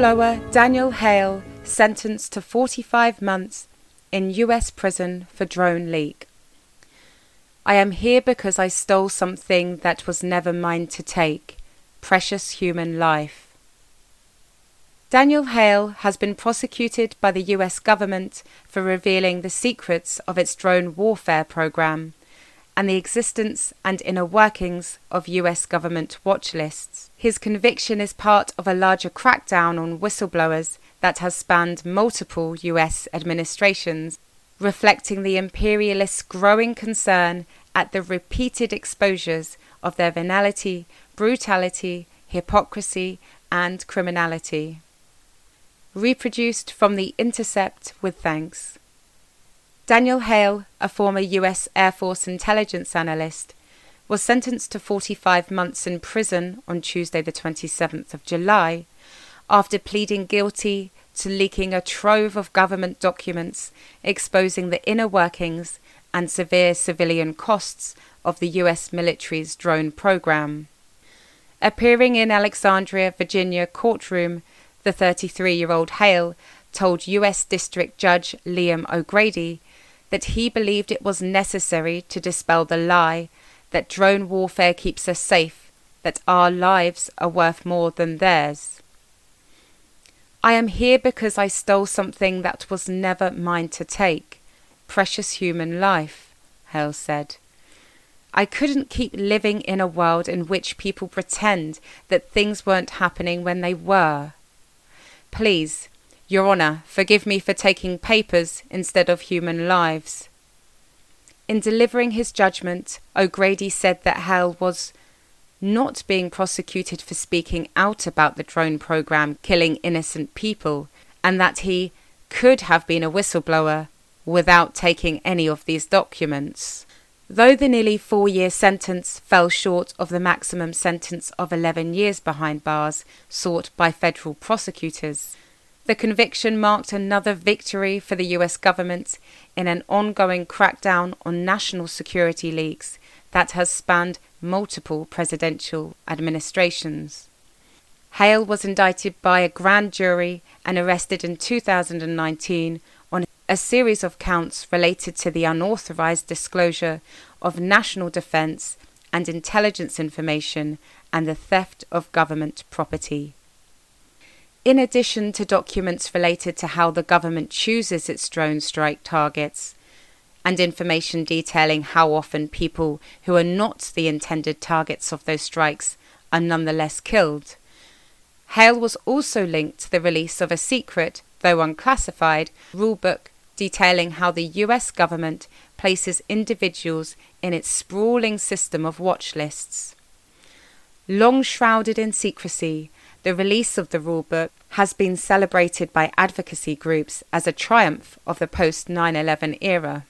Whistleblower Daniel Hale sentenced to 45 months in US prison for drone leak. I am here because I stole something that was never mine to take precious human life. Daniel Hale has been prosecuted by the US government for revealing the secrets of its drone warfare program and the existence and inner workings of US government watch lists. His conviction is part of a larger crackdown on whistleblowers that has spanned multiple US administrations, reflecting the imperialists' growing concern at the repeated exposures of their venality, brutality, hypocrisy, and criminality. Reproduced from The Intercept with thanks. Daniel Hale, a former US Air Force intelligence analyst, was sentenced to 45 months in prison on Tuesday, the 27th of July, after pleading guilty to leaking a trove of government documents exposing the inner workings and severe civilian costs of the US military's drone program. Appearing in Alexandria, Virginia courtroom, the 33 year old Hale told US District Judge Liam O'Grady that he believed it was necessary to dispel the lie that drone warfare keeps us safe, that our lives are worth more than theirs. I am here because I stole something that was never mine to take precious human life, Hale said. I couldn't keep living in a world in which people pretend that things weren't happening when they were. Please, your Honour, forgive me for taking papers instead of human lives. In delivering his judgment, O'Grady said that Hale was not being prosecuted for speaking out about the drone program killing innocent people, and that he could have been a whistleblower without taking any of these documents. Though the nearly four year sentence fell short of the maximum sentence of 11 years behind bars sought by federal prosecutors, the conviction marked another victory for the US government in an ongoing crackdown on national security leaks that has spanned multiple presidential administrations. Hale was indicted by a grand jury and arrested in 2019 on a series of counts related to the unauthorized disclosure of national defense and intelligence information and the theft of government property. In addition to documents related to how the government chooses its drone strike targets, and information detailing how often people who are not the intended targets of those strikes are nonetheless killed. Hale was also linked to the release of a secret, though unclassified, rulebook detailing how the US government places individuals in its sprawling system of watch lists. Long shrouded in secrecy, the release of the rulebook has been celebrated by advocacy groups as a triumph of the post 9 11 era.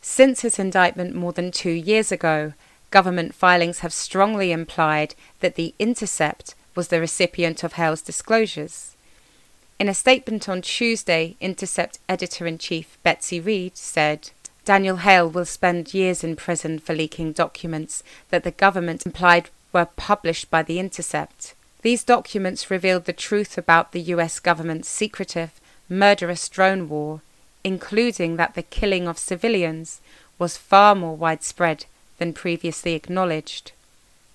Since his indictment more than two years ago, government filings have strongly implied that The Intercept was the recipient of Hale's disclosures. In a statement on Tuesday, Intercept editor in chief Betsy Reed said, Daniel Hale will spend years in prison for leaking documents that the government implied were published by The Intercept. These documents revealed the truth about the US government's secretive, murderous drone war, including that the killing of civilians was far more widespread than previously acknowledged.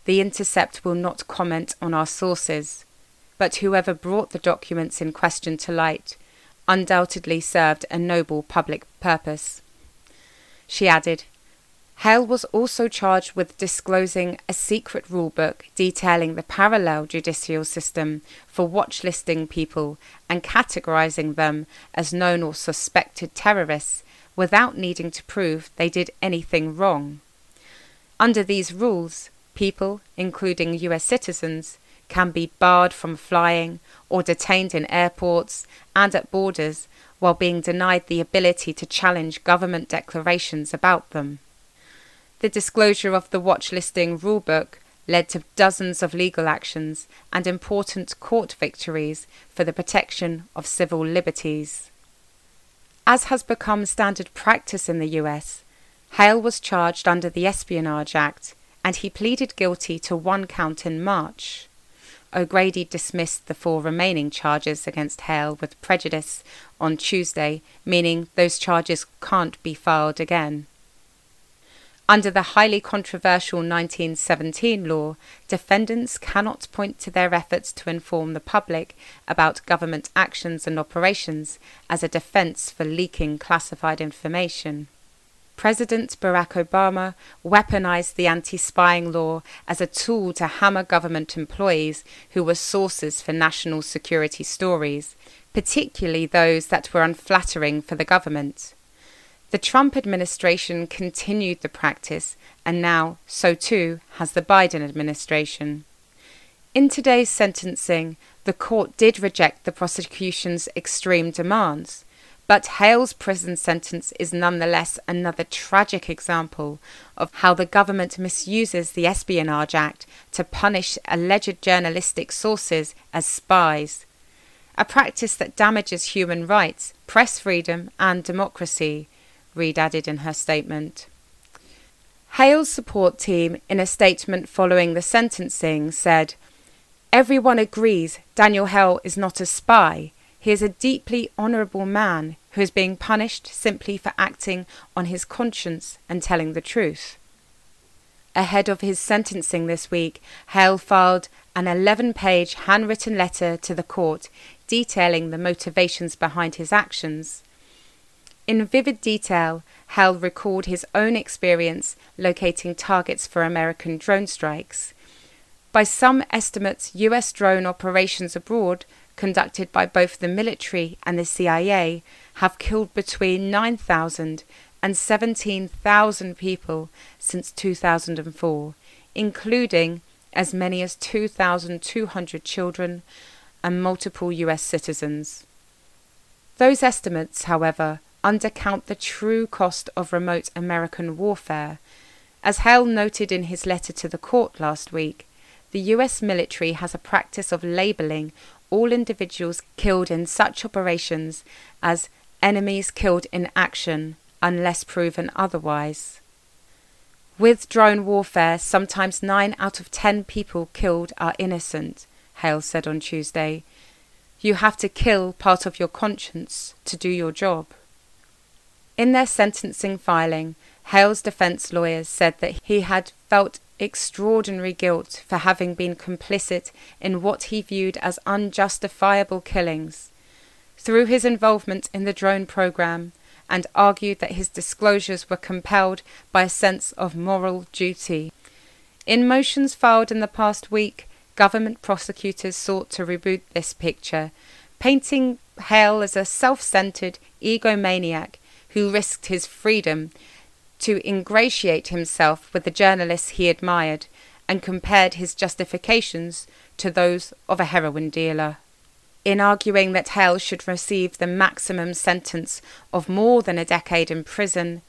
The Intercept will not comment on our sources, but whoever brought the documents in question to light undoubtedly served a noble public purpose. She added, Hale was also charged with disclosing a secret rulebook detailing the parallel judicial system for watchlisting people and categorizing them as known or suspected terrorists without needing to prove they did anything wrong. Under these rules, people, including US citizens, can be barred from flying or detained in airports and at borders while being denied the ability to challenge government declarations about them. The disclosure of the watch listing rulebook led to dozens of legal actions and important court victories for the protection of civil liberties. As has become standard practice in the US, Hale was charged under the Espionage Act and he pleaded guilty to one count in March. O'Grady dismissed the four remaining charges against Hale with prejudice on Tuesday, meaning those charges can't be filed again. Under the highly controversial 1917 law, defendants cannot point to their efforts to inform the public about government actions and operations as a defense for leaking classified information. President Barack Obama weaponized the anti spying law as a tool to hammer government employees who were sources for national security stories, particularly those that were unflattering for the government. The Trump administration continued the practice, and now, so too, has the Biden administration. In today's sentencing, the court did reject the prosecution's extreme demands, but Hale's prison sentence is nonetheless another tragic example of how the government misuses the Espionage Act to punish alleged journalistic sources as spies, a practice that damages human rights, press freedom, and democracy Reed added in her statement. Hale's support team, in a statement following the sentencing, said, Everyone agrees Daniel Hale is not a spy. He is a deeply honourable man who is being punished simply for acting on his conscience and telling the truth. Ahead of his sentencing this week, Hale filed an 11 page handwritten letter to the court detailing the motivations behind his actions. In vivid detail, Hale recalled his own experience locating targets for American drone strikes. By some estimates, US drone operations abroad, conducted by both the military and the CIA, have killed between 9,000 and 17,000 people since 2004, including as many as 2,200 children and multiple US citizens. Those estimates, however, undercount the true cost of remote American warfare. As Hale noted in his letter to the court last week, the US military has a practice of labeling all individuals killed in such operations as enemies killed in action unless proven otherwise. With drone warfare, sometimes 9 out of 10 people killed are innocent, Hale said on Tuesday. You have to kill part of your conscience to do your job. In their sentencing filing, Hale's defense lawyers said that he had felt extraordinary guilt for having been complicit in what he viewed as unjustifiable killings through his involvement in the drone program and argued that his disclosures were compelled by a sense of moral duty. In motions filed in the past week, government prosecutors sought to reboot this picture, painting Hale as a self centered egomaniac who risked his freedom to ingratiate himself with the journalists he admired and compared his justifications to those of a heroin dealer. In arguing that Hale should receive the maximum sentence of more than a decade in prison,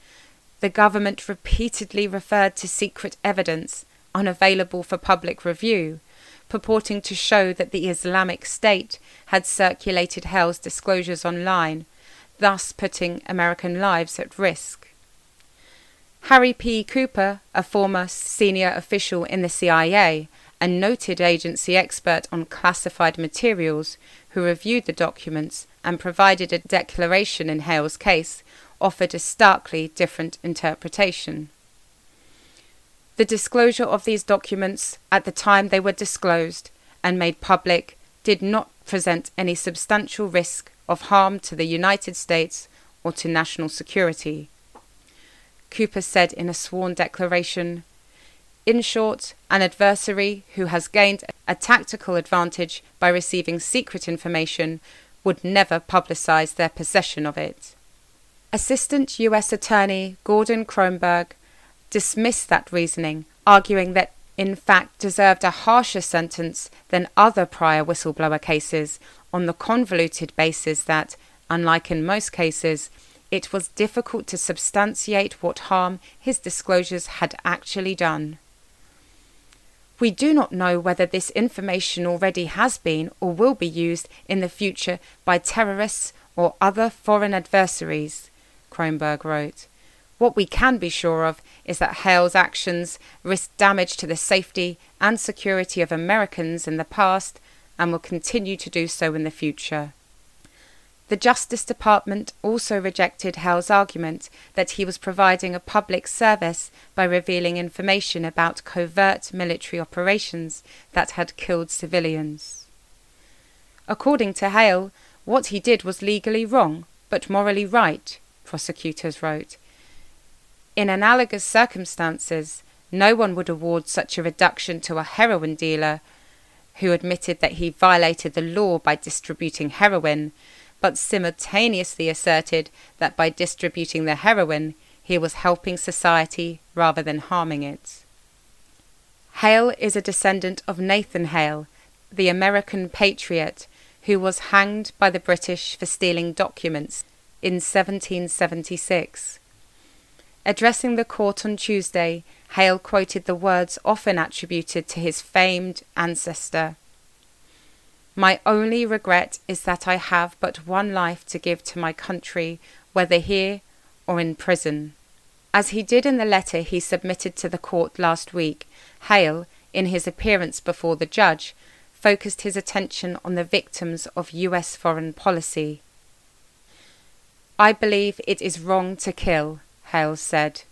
the government repeatedly referred to secret evidence unavailable for public review, purporting to show that the Islamic State had circulated Hale's disclosures online thus putting American lives at risk. Harry P. Cooper, a former senior official in the CIA and noted agency expert on classified materials, who reviewed the documents and provided a declaration in Hale's case, offered a starkly different interpretation. The disclosure of these documents at the time they were disclosed and made public did not present any substantial risk of harm to the United States or to national security. Cooper said in a sworn declaration In short, an adversary who has gained a tactical advantage by receiving secret information would never publicize their possession of it. Assistant U.S. Attorney Gordon Kromberg dismissed that reasoning, arguing that in fact deserved a harsher sentence than other prior whistleblower cases on the convoluted basis that, unlike in most cases, it was difficult to substantiate what harm his disclosures had actually done. We do not know whether this information already has been or will be used in the future by terrorists or other foreign adversaries, Kromberg wrote. What we can be sure of is that Hale's actions risked damage to the safety and security of Americans in the past and will continue to do so in the future. The Justice Department also rejected Hale's argument that he was providing a public service by revealing information about covert military operations that had killed civilians. According to Hale, what he did was legally wrong, but morally right, prosecutors wrote. In analogous circumstances, no one would award such a reduction to a heroin dealer who admitted that he violated the law by distributing heroin but simultaneously asserted that by distributing the heroin, he was helping society rather than harming it. Hale is a descendant of Nathan Hale, the American patriot who was hanged by the British for stealing documents in 1776. Addressing the court on Tuesday, Hale quoted the words often attributed to his famed ancestor my only regret is that I have but one life to give to my country, whether here or in prison. As he did in the letter he submitted to the court last week, Hale, in his appearance before the judge, focused his attention on the victims of US foreign policy. I believe it is wrong to kill, Hale said,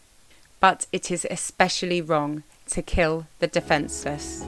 but it is especially wrong to kill the defenseless.